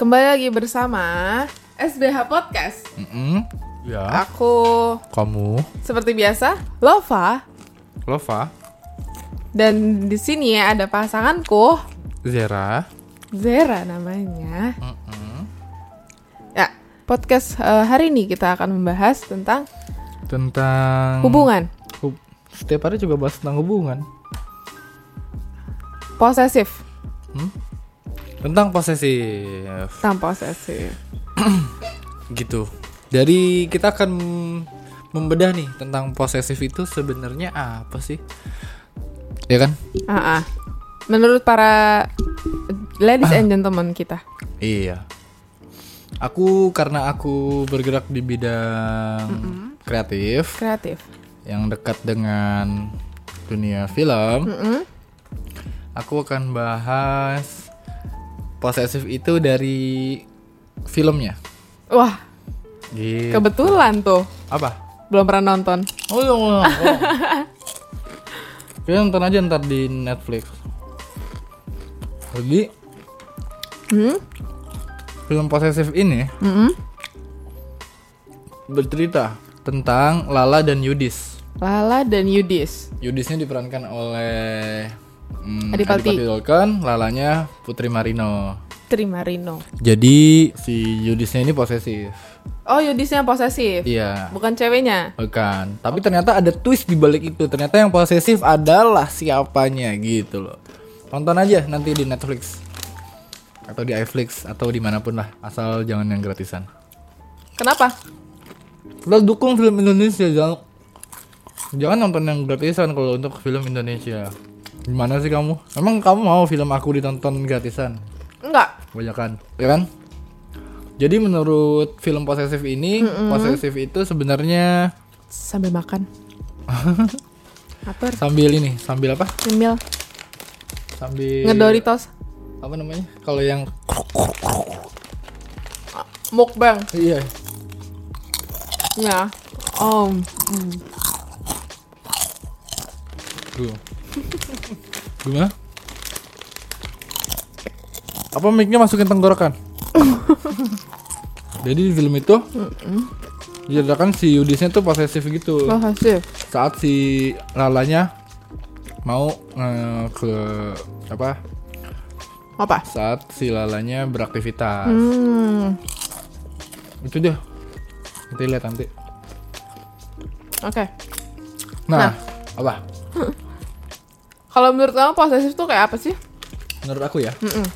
Kembali lagi bersama SBH Podcast. Mm-mm. Ya. Aku Kamu, seperti biasa, Lova. Lova, Dan di sini ada pasanganku, Zera. Zera namanya. Mm-mm. Ya, podcast eh, hari ini kita akan membahas tentang Tentang hubungan Hub- Setiap hari juga bahas tentang hubungan. posesif. Tentang posesif. Tentang posesif. Gitu. Dari kita akan membedah nih tentang posesif itu sebenarnya apa sih? Ya kan? Ah, ah. Menurut para ladies and gentlemen kita. Iya. Aku karena aku bergerak di bidang kreatif Kreatif. yang dekat dengan dunia film. Mm-mm. Aku akan bahas posesif itu dari filmnya. Wah, Gitu. kebetulan tuh. Apa? Belum pernah nonton. Oh iya. Oh. Kita nonton aja ntar di Netflix. Jadi Hmm? film posesif ini Mm-mm. bercerita tentang Lala dan Yudis. Lala dan Yudis. Yudisnya diperankan oleh hmm, Adipati. Dolken, Lalanya Putri Marino. Terima Rino. Jadi si Yudisnya ini posesif. Oh, Yudisnya posesif. Iya. Bukan ceweknya. Bukan. Tapi ternyata ada twist di balik itu. Ternyata yang posesif adalah siapanya gitu loh. Tonton aja nanti di Netflix atau di iFlix atau di mana pun lah. Asal jangan yang gratisan. Kenapa? Kita dukung film Indonesia jangan jangan nonton yang gratisan kalau untuk film Indonesia. Gimana sih kamu? Emang kamu mau film aku ditonton gratisan? Enggak. Kebanyakan, ya kan? Jadi menurut film posesif ini, posesif itu sebenarnya Sambil makan. Apa? sambil ini, sambil apa? Nyemil. Sambil Ngedoritos. apa namanya? Kalau yang Mukbang. iya, Ya. Om. Hmm. tuh. Gimana? Apa mic-nya masukin tenggorokan? Jadi di film itu diceritakan si Yudisnya tuh posesif gitu. Posesif. Saat si Lalanya mau eh, ke apa? Apa? Saat si Lalanya beraktivitas. Hmm. Itu dia. Nanti lihat nanti. Oke. Nah, apa? Kalau menurut kamu posesif tuh kayak apa sih? Menurut aku ya. Mm-mm.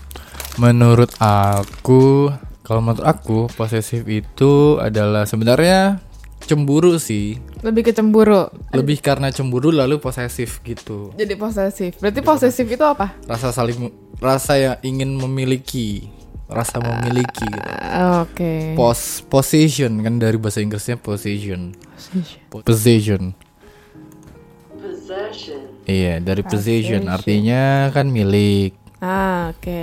Menurut aku, kalau menurut aku posesif itu adalah sebenarnya cemburu sih. Lebih ke cemburu. Lebih karena cemburu lalu posesif gitu. Jadi posesif. Berarti posesif itu apa? Rasa saling rasa yang ingin memiliki, rasa memiliki gitu. Ah, Oke. Pos possession kan dari bahasa Inggrisnya possession. Possession. Iya, dari possession artinya kan milik. Ah, oke.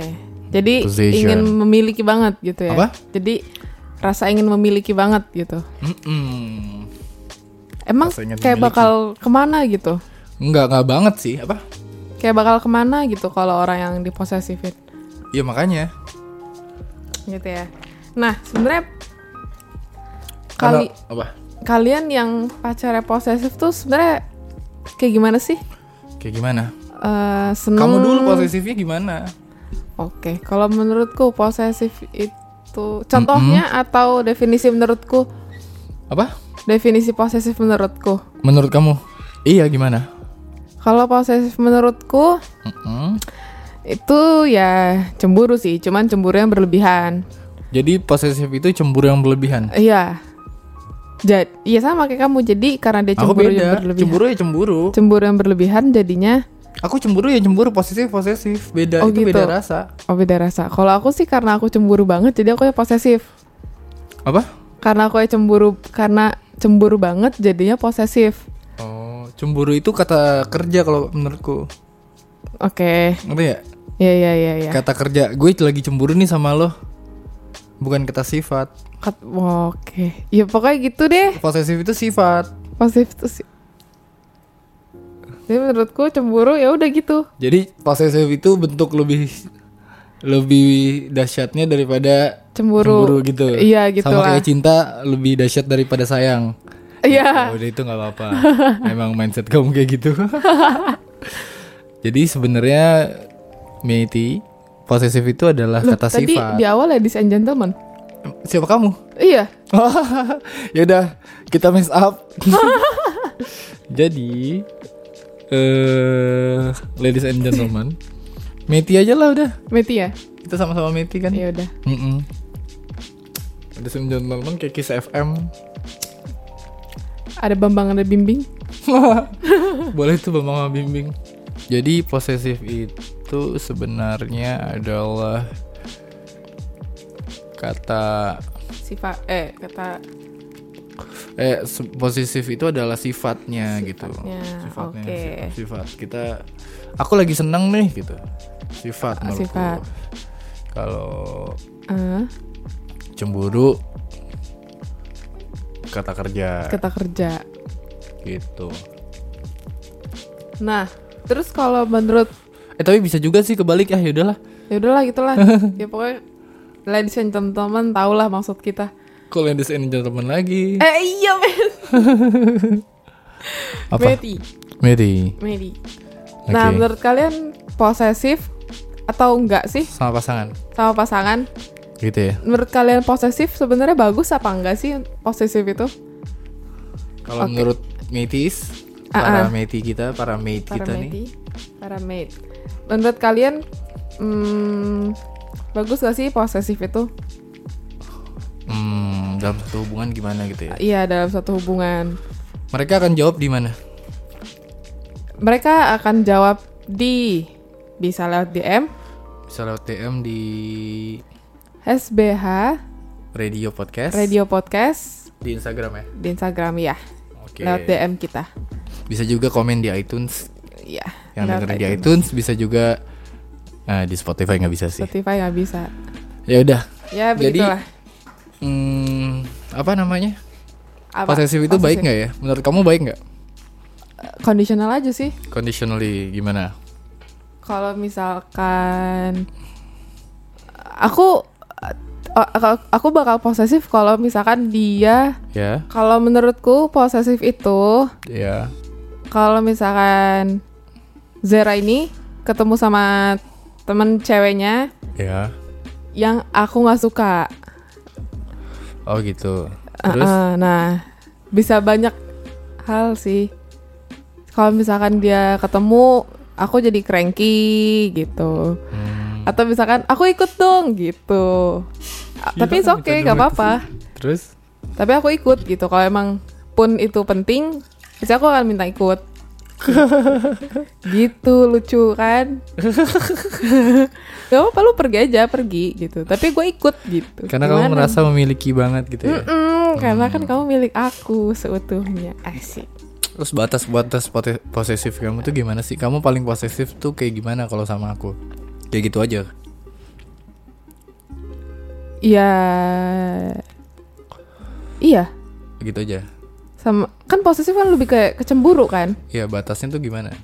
Jadi Possession. ingin memiliki banget gitu ya. Apa? Jadi rasa ingin memiliki banget gitu. Mm-mm. Emang Rasa ingin kayak memiliki. bakal ke mana gitu? Enggak, enggak banget sih. Apa? Kayak bakal ke mana gitu kalau orang yang diposesifin Iya makanya. gitu ya. Nah sebenarnya kali apa? kalian yang pacarnya posesif tuh sebenarnya kayak gimana sih? Kayak gimana? Eh seneng. Kamu dulu posesifnya gimana? Oke, kalau menurutku posesif itu contohnya atau definisi menurutku Apa? definisi posesif menurutku. Menurut kamu? Iya gimana? Kalau posesif menurutku Mm-mm. itu ya cemburu sih, cuman cemburu yang berlebihan. Jadi posesif itu cemburu yang berlebihan. Iya. Jadi, iya sama kayak kamu. Jadi karena dia cemburu yang berlebihan. Cemburu ya cemburu. Cemburu yang berlebihan jadinya Aku cemburu ya cemburu posesif posesif. Beda Oh, itu gitu. beda rasa. oh beda rasa. Kalau aku sih karena aku cemburu banget jadi aku ya posesif. Apa? Karena aku ya cemburu karena cemburu banget jadinya posesif. Oh, cemburu itu kata kerja kalau menurutku. Oke. Ngerti ya? Iya iya iya iya. Kata kerja. Gue lagi cemburu nih sama lo. Bukan kata sifat. Kat- Oke. Ya pokoknya gitu deh. Posesif itu sifat. Posesif tuh sih. Jadi menurutku cemburu ya udah gitu. Jadi posesif itu bentuk lebih lebih dahsyatnya daripada Cemburu. gitu. Iya, gitu Sama lah. kayak cinta lebih dahsyat daripada sayang. Iya. Ya udah itu nggak apa-apa. Emang mindset kamu kayak gitu. Jadi sebenarnya Meiti posesif itu adalah kata Tadi sifat. di awal ladies and gentlemen. Siapa kamu? Iya. ya udah kita mess up. Jadi eh ladies and gentlemen, Meti aja lah udah. Meti ya? Kita sama-sama Meti kan. Ya udah. Mm-mm. Ladies and gentlemen kayak Kiss FM. Ada Bambang ada Bimbing. Boleh tuh Bambang sama Bimbing. Jadi posesif itu sebenarnya adalah kata Sifat eh kata eh posesif itu adalah sifatnya, gitu. Sifatnya, Sifatnya oke. sifat, sifat. Kita aku lagi seneng nih gitu. Sifat menurutku. sifat. Kalau eh, cemburu kata kerja kata kerja. gitu. Nah, terus kalau menurut Eh tapi bisa juga sih kebalik ya, ya udahlah. ya udahlah gitulah. ya pokoknya ladies and gentlemen tau lah maksud kita. Kalau ladies and gentlemen lagi. Eh iya men. Apa? Meti. Mary Medi. Oke. Nah, menurut kalian posesif atau enggak sih sama pasangan sama pasangan? gitu ya. Menurut kalian posesif sebenarnya bagus apa enggak sih posesif itu? Kalau Oke. menurut metis, Ah, para ah. meti kita, para mate Para kita nih. meti, para mate. Menurut kalian hmm, bagus gak sih posesif itu? Hmm, dalam satu hubungan gimana gitu ya? Iya, dalam satu hubungan. Mereka akan jawab di mana? Mereka akan jawab di bisa lewat DM Bisa lewat DM di SBH radio podcast Radio Podcast di Instagram ya. di Instagram ya. Oke. Lewat DM kita. Bisa juga komen di iTunes. Iya. Yang dengerin di iTunes bisa juga Nah, di Spotify nggak bisa sih. Spotify nggak bisa. Ya udah. Ya Jadi, begitulah. Hmm, apa namanya? Apa? Posesif itu baik nggak ya? Menurut kamu baik nggak? Kondisional aja sih. Conditionally gimana? Kalau misalkan aku aku bakal posesif kalau misalkan dia Ya, kalau menurutku posesif itu ya. kalau misalkan Zera ini ketemu sama temen ceweknya Ya. yang aku nggak suka. Oh gitu. Uh, Terus uh, nah, bisa banyak hal sih. Kalau misalkan dia ketemu, aku jadi cranky gitu. hmm, Atau misalkan aku ikut dong gitu. A- Tapi Gila, it's okay, gak apa-apa. Terus Tapi aku ikut gitu. Kalau emang pun itu penting, pasti aku akan minta ikut. gitu lucu kan? gak apa-apa lu pergi aja pergi gitu. Tapi gue ikut gitu. karena kamu Gimana? merasa memiliki banget gitu ya. Mm-mm, karena kan kamu milik aku seutuhnya. Asik. Terus batas-batas posesif kamu tuh gimana sih? Kamu paling posesif tuh kayak gimana kalau sama aku? Kayak gitu aja. Iya. Iya. Gitu aja. Sama kan posesif kan lebih kayak kecemburu kan? Ya batasnya tuh gimana?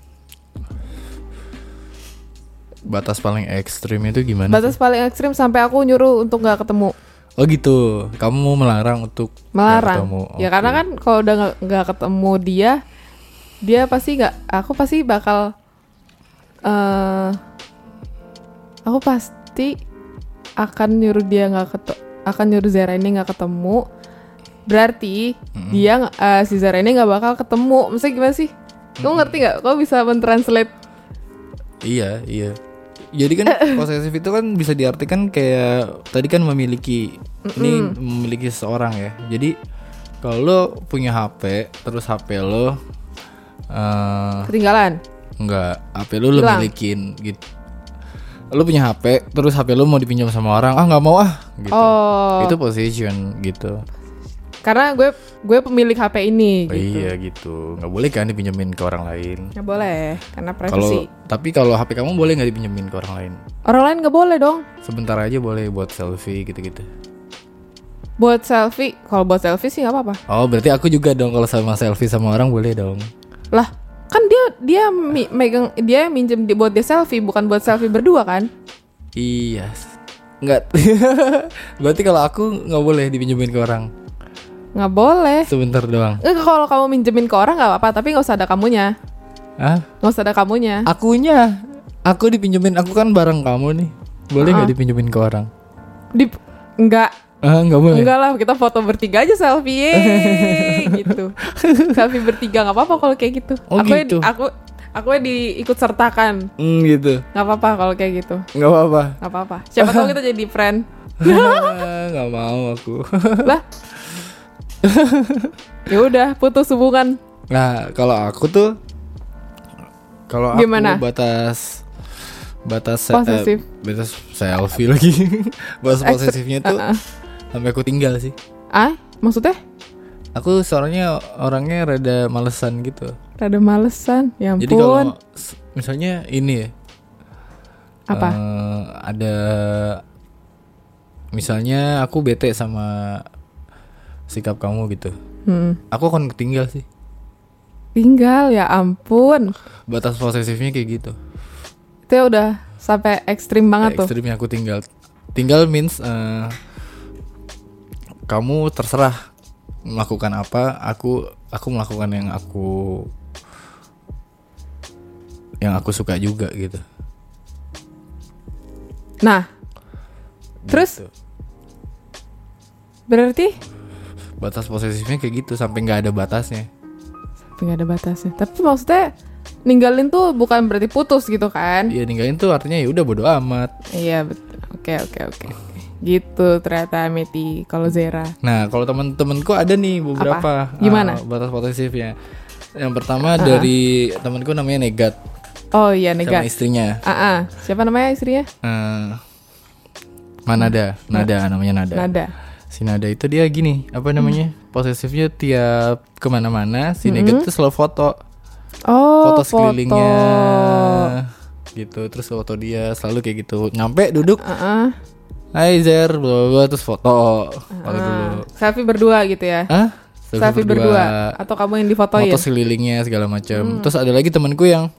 Batas paling ekstrim itu gimana? Batas paling ekstrim sampai aku nyuruh untuk nggak ketemu. Oh gitu. Kamu mau melarang untuk Melarang. ketemu. Ya Oke. karena kan kalau udah nggak- ketemu dia, dia pasti nggak. Aku pasti bakal. eh aku pasti akan nyuruh dia nggak ketemu. Akan nyuruh Zara ini nggak ketemu. Berarti dia nggak- eh, si Zara ini nggak bakal ketemu. Maksudnya gimana sih? Kamu ngerti nggak? Kamu bisa mentranslate Iya, iya. Jadi kan posesif itu kan bisa diartikan kayak tadi kan memiliki ini memiliki seseorang ya. Jadi kalau lo punya HP, terus HP lo eh ketinggalan. enggak, HP lo lo milikin gitu. Lo punya HP, terus HP lo mau dipinjam sama orang, ah nggak mau ah gitu. Oh, Itu possession gitu. Karena gue gue pemilik HP ini Oh, gitu. iya gitu. nggak boleh kan dipinjemin ke orang lain. Nggak boleh, karena Kalau privasi. tapi kalau HP kamu boleh nggak dipinjemin ke orang lain? Orang lain nggak boleh dong. Sebentar aja boleh buat selfie gitu-gitu. Buat selfie, kalau buat selfie sih nggak apa-apa. Oh berarti aku juga dong kalau sama selfie sama orang boleh dong. Lah, kan dia dia mi- megang dia minjem di, buat dia selfie, bukan buat selfie berdua kan? Iya. Enggak. Berarti kalau aku nggak boleh dipinjemin ke orang. Nggak boleh. Sebentar doang. Eh, kalau kamu minjemin ke orang nggak apa-apa, tapi nggak usah ada kamunya. Ah, Nggak usah ada kamunya. akunya. Aku dipinjemin, aku kan bareng kamu nih. Boleh nggak dipinjemin ke orang? Di enggak Ah, nggak boleh. enggak lah, kita foto bertiga aja selfie yeay, gitu. selfie bertiga nggak apa-apa kalau kayak gitu. Oh, aku gitu. aku aku diikut sertakan. Hmm, gitu. nggak apa-apa kalau kayak gitu. Nggak apa-apa. nggak apa-apa. Siapa tahu kita jadi friend. nggak mau aku. lah. ya udah, putus hubungan. Nah, kalau aku tuh kalau aku Gimana? batas batas se- Posesif. eh, batas selfie lagi. batas posesifnya tuh Uh-uh. sampai aku tinggal sih. Ah, maksudnya? Aku soalnya orangnya rada malesan gitu. Rada malesan. Ya ampun. Jadi kalau misalnya ini ya. Apa? eh, ada misalnya aku bete sama sikap kamu gitu. Hmm. Aku akan ketinggal sih. Tinggal ya ampun. Batas posesifnya kayak gitu. Itu ya udah sampai ekstrim banget tuh. Ekstrimnya aku tinggal. Tinggal means eh, kamu terserah melakukan apa, aku aku melakukan yang aku yang aku suka juga gitu. Nah, Terus? Gitu. berarti batas posesifnya kayak gitu sampai nggak ada batasnya. Tapi nggak ada batasnya. Tapi maksudnya ninggalin tuh bukan berarti putus gitu kan? Iya ninggalin tuh artinya ya udah bodo amat. Iya betul. Oke oke oke. Gitu ternyata Meti kalau Zera. Nah kalau temen-temenku ada nih beberapa Apa? Gimana? uh, batas posesifnya. Yang pertama dari temenku namanya Negat Oh iya sama negat. istrinya. Ah ah. Siapa namanya istrinya? Eh, Manada, Nada namanya Nada. Nada. Si Nada itu dia gini, apa namanya? Posesifnya tiap ke mana-mana, si Negat tuh selalu foto, Oh foto sekelilingnya, gitu. Terus foto dia selalu kayak gitu. Nyampe duduk, Ah ah. Hai Zer, bla bla bla, terus foto, foto dulu. Selfie berdua gitu ya? Hah? Selfie, berdua. Atau kamu yang difotoin? foto sekelilingnya segala macam. Terus ada lagi temanku yang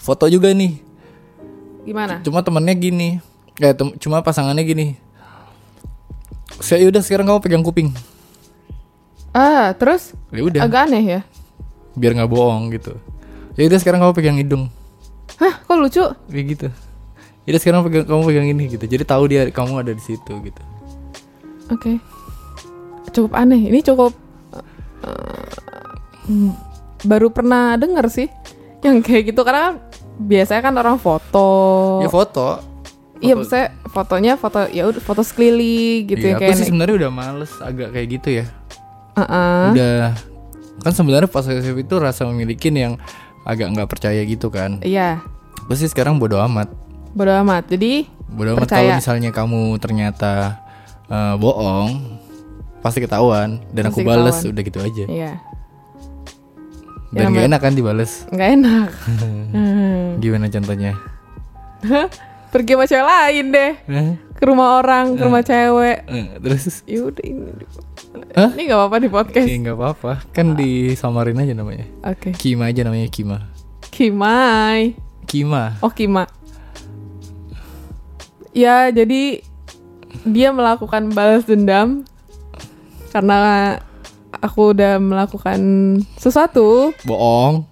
foto juga nih. Gimana? Cuma temennya gini, kayak tem- cuma pasangannya gini. Saya udah sekarang kamu pegang kuping. Ah terus Ya udah, agak aneh ya? biar nggak bohong gitu. Ya udah sekarang kamu pegang hidung. Hah kok lucu? Kayak gitu. Ya udah sekarang pegang, kamu pegang ini gitu. Jadi tahu dia kamu ada di situ gitu. Oke. Cukup aneh. Ini cukup eh, hmm, baru pernah denger sih yang kayak gitu karena biasanya kan orang foto. Ya foto. Iya, maksudnya fotonya foto ya udah foto sekeliling gitu Iya, ya aku kayak sih sebenarnya udah males agak kayak gitu ya. Heeh. Udah kan sebenarnya posesif itu rasa memiliki yang agak nggak percaya gitu kan. Iya, Aku sih sekarang bodo amat. bodo amat. Jadi Bodo amat kalau misalnya kamu ternyata eh, bohong, pasti ketahuan dan Pasti aku bales ketahuan. udah gitu aja. iya, Dan Ya, gak enak kan dibales. nggak enak. Hmm. Gimana contohnya? Pergi sama cewek lain deh. Eh, Ke rumah orang, ke rumah cewek. eh, terus Ya udah ini. Hah? Ini nggak apa-apa di podcast. ya nggak apa-apa, kan disamarin aja namanya. Oke. Kima aja namanya Kima. Kimai. Kima. Oh Kima. Ya jadi dia melakukan balas dendam karena aku udah melakukan sesuatu. Bohong.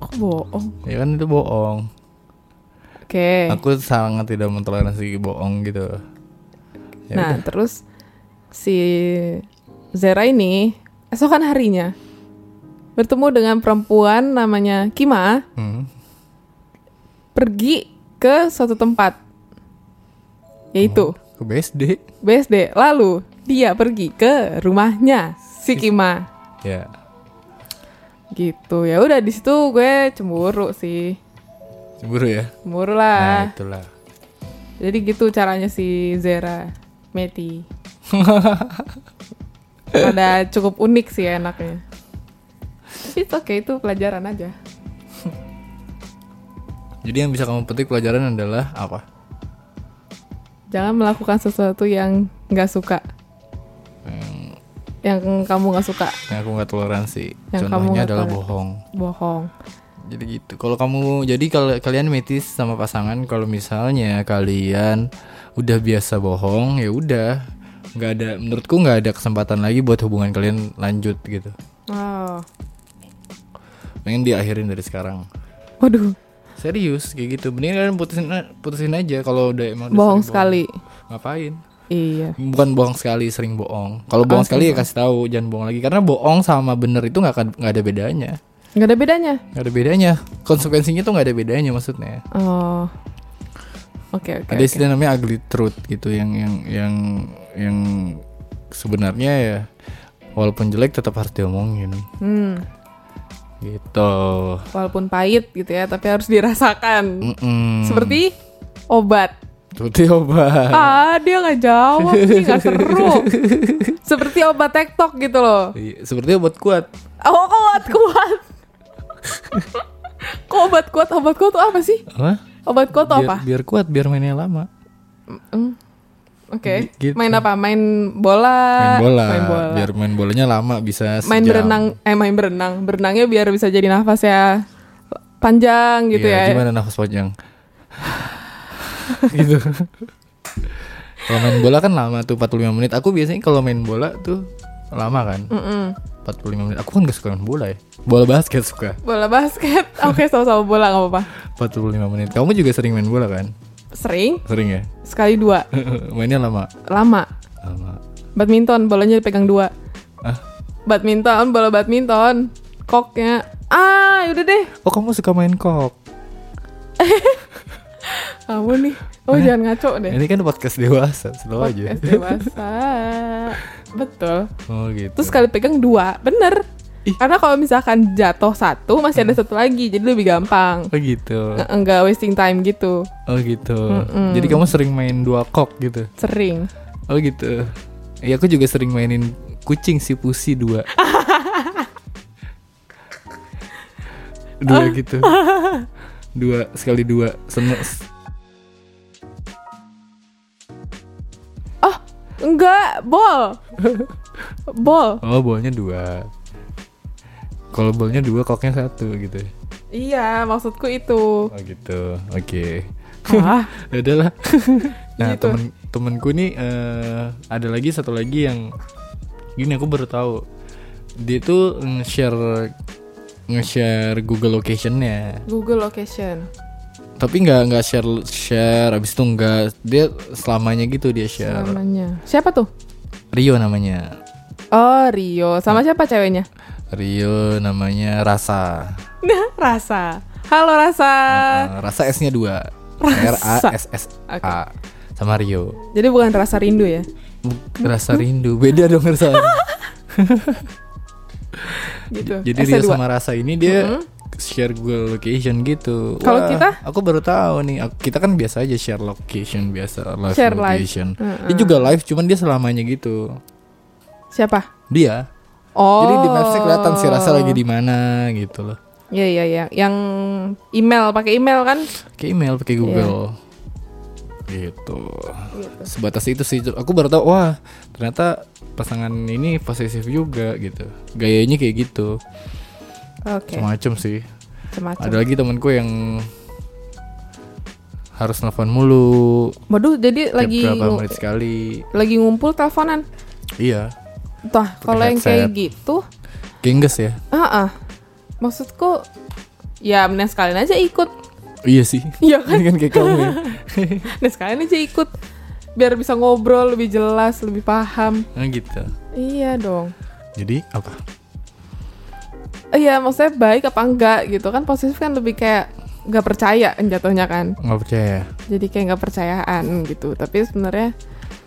Aku bohong. Ya kan itu bohong. Oke. Aku sangat tidak mentoleransi bohong gitu. Ya nah udah. terus si Zera ini esokan harinya bertemu dengan perempuan namanya Kima Hmm. pergi ke suatu tempat yaitu Ke BSD. BSD. Lalu dia pergi ke rumahnya si Kima. Ya. Gitu ya udah di situ gue cemburu sih. Cemburu ya. Cemburu Nah, lah. itulah. Jadi gitu caranya si Zera Meti. Ada cukup unik sih enaknya. Tapi itu oke itu pelajaran aja. Jadi yang bisa kamu petik pelajaran adalah apa? Jangan melakukan sesuatu yang nggak suka. Yang kamu nggak suka, Yang aku nggak toleransi. Yang kamu Contohnya nggak adalah toleransi. bohong. bohong. Jadi gitu. Kalau kamu jadi kalau kalian metis sama pasangan kalau misalnya kalian udah biasa bohong ya udah nggak ada menurutku nggak ada kesempatan lagi buat hubungan kalian lanjut gitu. Oh. Pengen diakhirin dari sekarang. Waduh, Serius kayak gitu. Mending kalian putusin putusin aja kalau udah emang udah bohong sering sekali. Ngapain? Iya. Bukan bohong sekali, sering bohong. Kalau bohong Oh, sekali ya kasih tahu, jangan bohong lagi. Karena bohong sama bener itu nggak akan nggak ada bedanya. Nggak ada bedanya. Nggak ada bedanya. Konsekuensinya tuh nggak ada bedanya maksudnya. Oh. Oke oke. ada oke. istilah namanya ugly truth gitu yang yang yang yang sebenarnya ya walaupun jelek tetap harus diomongin Hmm. gitu. Walaupun pahit gitu ya, tapi harus dirasakan. Mm-mm. Seperti obat. seperti obat. Ah, dia nggak jawab nih, nggak seru. Seperti obat TikTok gitu loh. Iya, seperti obat kuat. Oh, obat kuat? Kok obat kuat? Obat kuat tuh apa sih? Apa? Obat kuat tuh Biar, apa? biar kuat, biar mainnya lama. Mm, Oke. Gitu. Main apa? Main bola. Main bola, Main bola. biar main bolanya lama bisa Main sejam. berenang. Eh, main berenang. Berenangnya biar bisa jadi nafas ya panjang gitu Iya, ya. Gimana nafas panjang? gitu. kalau main bola kan lama tuh 45 menit. Aku biasanya kalau main bola tuh lama kan. Mm-mm. 45 menit. Aku kan gak suka main bola ya. Bola basket suka. Bola basket. Oke, sama-sama bola nggak apa-apa. 45 menit. Kamu juga sering main bola kan? Sering. Sering ya? Sekali dua. Mainnya lama. Lama. Lama. Badminton, bolanya dipegang dua. Ah, Badminton, bola badminton. Koknya. Ah, yaudah deh. oh kamu suka main kok? Kamu nih. Oh, jangan ngaco deh. Ini kan podcast dewasa, slow aja. Podcast dewasa. Betul. Oh gitu. Terus sekali pegang dua, bener. Ih. Karena kalau misalkan jatuh satu, masih ada satu lagi, jadi lebih gampang. Oh gitu. Nge- Enggak wasting time gitu. Oh gitu. Mm-mm. Jadi kamu sering main dua kok gitu. Sering. Oh gitu. Iya aku juga sering mainin kucing si pusi dua. dua gitu. Dua sekali dua. Seneng. Oh, enggak, bol. bol. Oh bolnya dua. Kalau bolnya dua koknya satu gitu. Iya, maksudku itu. Oh gitu. Oke. Wah, Ya udahlah. nah Gitu. temen temenku nih eh, ada lagi satu lagi yang gini aku baru tahu dia tuh nge-share nge-share Google Location-nya Google Location. tapi nggak nggak share share abis itu nggak dia selamanya gitu dia share Namanya. Siapa tuh? Rio namanya Oh, Rio. Sama siapa ceweknya? Rio namanya Rasa Nah, Rasa. Halo Rasa. Eh, Rasa S-nya dua R A S S A sama Rio Jadi bukan rasa rindu ya? Rasa rindu beda dong Rasa Gitu. Jadi SC2. Rio sama Rasa ini dia Mm-mm. share Google Location gitu. Kalau kita? Aku baru tahu nih. Aku- Kita kan biasa aja share location biasa live Share live. location. Mm-mm. Dia juga live, cuman dia selamanya gitu. Siapa? Dia. Oh. Jadi di Mapsnya kelihatan si Rasa lagi di mana gitu loh. Iya iya iya. Yang email pakai email kan? Pakai email, pakai Google. Gitu. Sebatas itu sih. Aku baru tahu. Wah, ternyata pasangan ini posesif juga gitu. Gayanya kayak gitu. Oke. Macam sih. Semacam. Ada lagi temanku yang harus nelfon mulu Waduh, jadi tiap lagi berapa menit sekali. lagi ngumpul teleponan. Iya, Tuh, kalau yang kayak gitu, gengges ya. ah ah. Maksudku ya mending sekalian aja ikut. Iya sih. Iya kan? Ini kan kayak kamu ya. Nah, sekalian aja ikut biar bisa ngobrol lebih jelas, lebih paham. Nah gitu. Iya dong. Jadi apa? Iya, maksudnya baik apa enggak gitu kan posesif kan lebih kayak nggak percaya jatuhnya kan. Nggak percaya. Jadi kayak nggak percayaan gitu. Tapi sebenarnya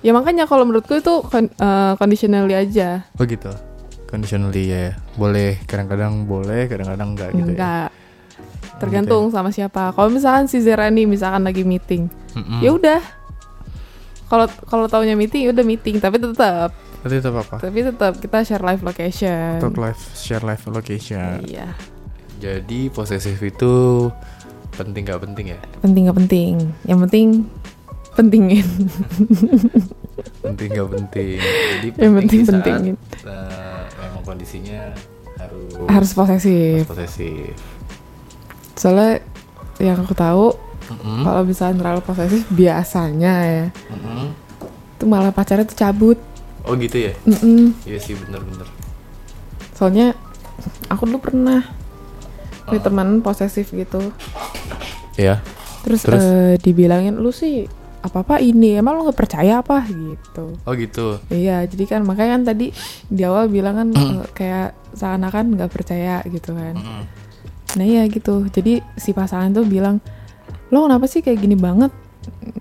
ya makanya kalau menurutku itu eh, conditionally aja. Oh gitu. Conditionally ya. Boleh kadang-kadang boleh, kadang-kadang enggak gitu ya. enggak. Tergantung sama siapa. Kalau misalkan si Zera nih misalkan lagi meeting, Mm-mm. ya udah. Kalau kalau taunya meeting, ya udah meeting. Tapi tetap, Tapi tetap apa? tapi tetap kita share live location. Tetap live, share live location. Iya. Jadi posesif itu penting gak penting ya? Penting nggak penting. Yang penting pentingin. Penting gak penting. Jadi Yang penting saat, pentingin. eh, memang kondisinya harus Harus posesif. posesif. soalnya yang aku tahu Mm-mm. kalau misalnya terlalu posesif biasanya ya Mm-mm. itu malah pacarnya tuh cabut oh gitu ya Mm-mm. iya sih bener-bener soalnya aku dulu pernah punya Ah. teman posesif gitu Iya. terus, Terus? eh, dibilangin lu sih apa apa ini emang lu nggak percaya apa gitu oh gitu iya jadi kan makanya kan tadi di awal bilang kan eh, kayak seakan-akan nggak percaya gitu kan Mm-mm. nah iya gitu jadi si pasangan tuh bilang lo kenapa sih kayak gini banget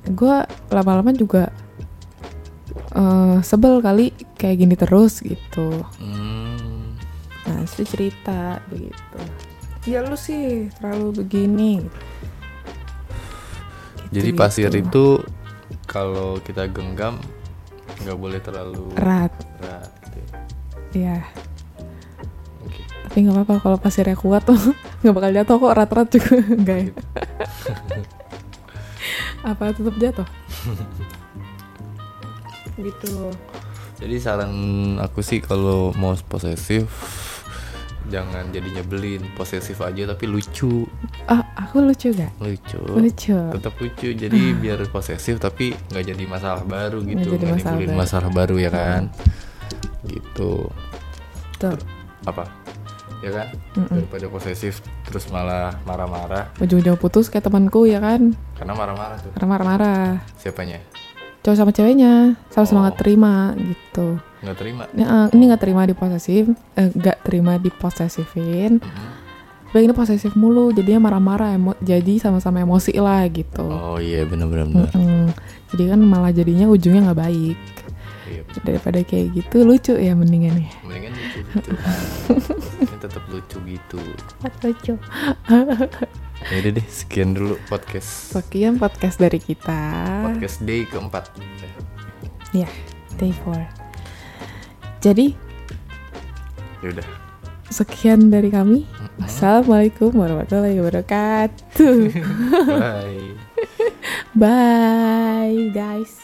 gue lama-lama juga eh, sebel kali kayak gini terus gitu Hmm. nah itu cerita begitu ya lu sih terlalu begini jadi Gitu-gitu. pasir itu kalau kita genggam nggak boleh terlalu erat berat gitu ya. Tapi nggak apa-apa kalau pasirnya kuat tuh nggak bakal jatuh kok erat-erat juga. Enggak ya? Apa tetap jatuh? Gitu. Jadi saran aku sih kalau mau posesif jangan jadi nyebelin. Posesif aja tapi lucu. Ah aku lucu gak lucu. Lucu. Tetap lucu. Jadi biar posesif tapi nggak jadi masalah baru gitu. Nggak masalah baru. masalah baru ya kan? Gitu. Tuh apa ya kan? Mm-mm. daripada posesif terus malah marah-marah. Ujung-ujung putus kayak temanku ya kan? Karena marah-marah tuh. Karena marah-marah. Siapanya? Cowok sama ceweknya. Sama-sama Oh. nggak terima gitu. Nggak terima? Ini, eh, ini nggak terima di posesif eh, nggak terima di posesifin. Mm-mm. tapi ini posesif mulu jadinya marah-marah emo jadi sama-sama emosi lah gitu. Oh iya benar-benar benar Mm-mm. jadi kan malah jadinya ujungnya nggak baik iya. Daripada kayak gitu lucu ya mendingan ya. Mendingan lucu gitu. Ini tetap lucu gitu. Lucu. Ya udah deh sekian dulu podcast. Sekian podcast dari kita. Podcast day keempat. Ya day 4 jadi ya udah. sekian dari kami. Assalamualaikum warahmatullahi wabarakatuh. Bye. Bye guys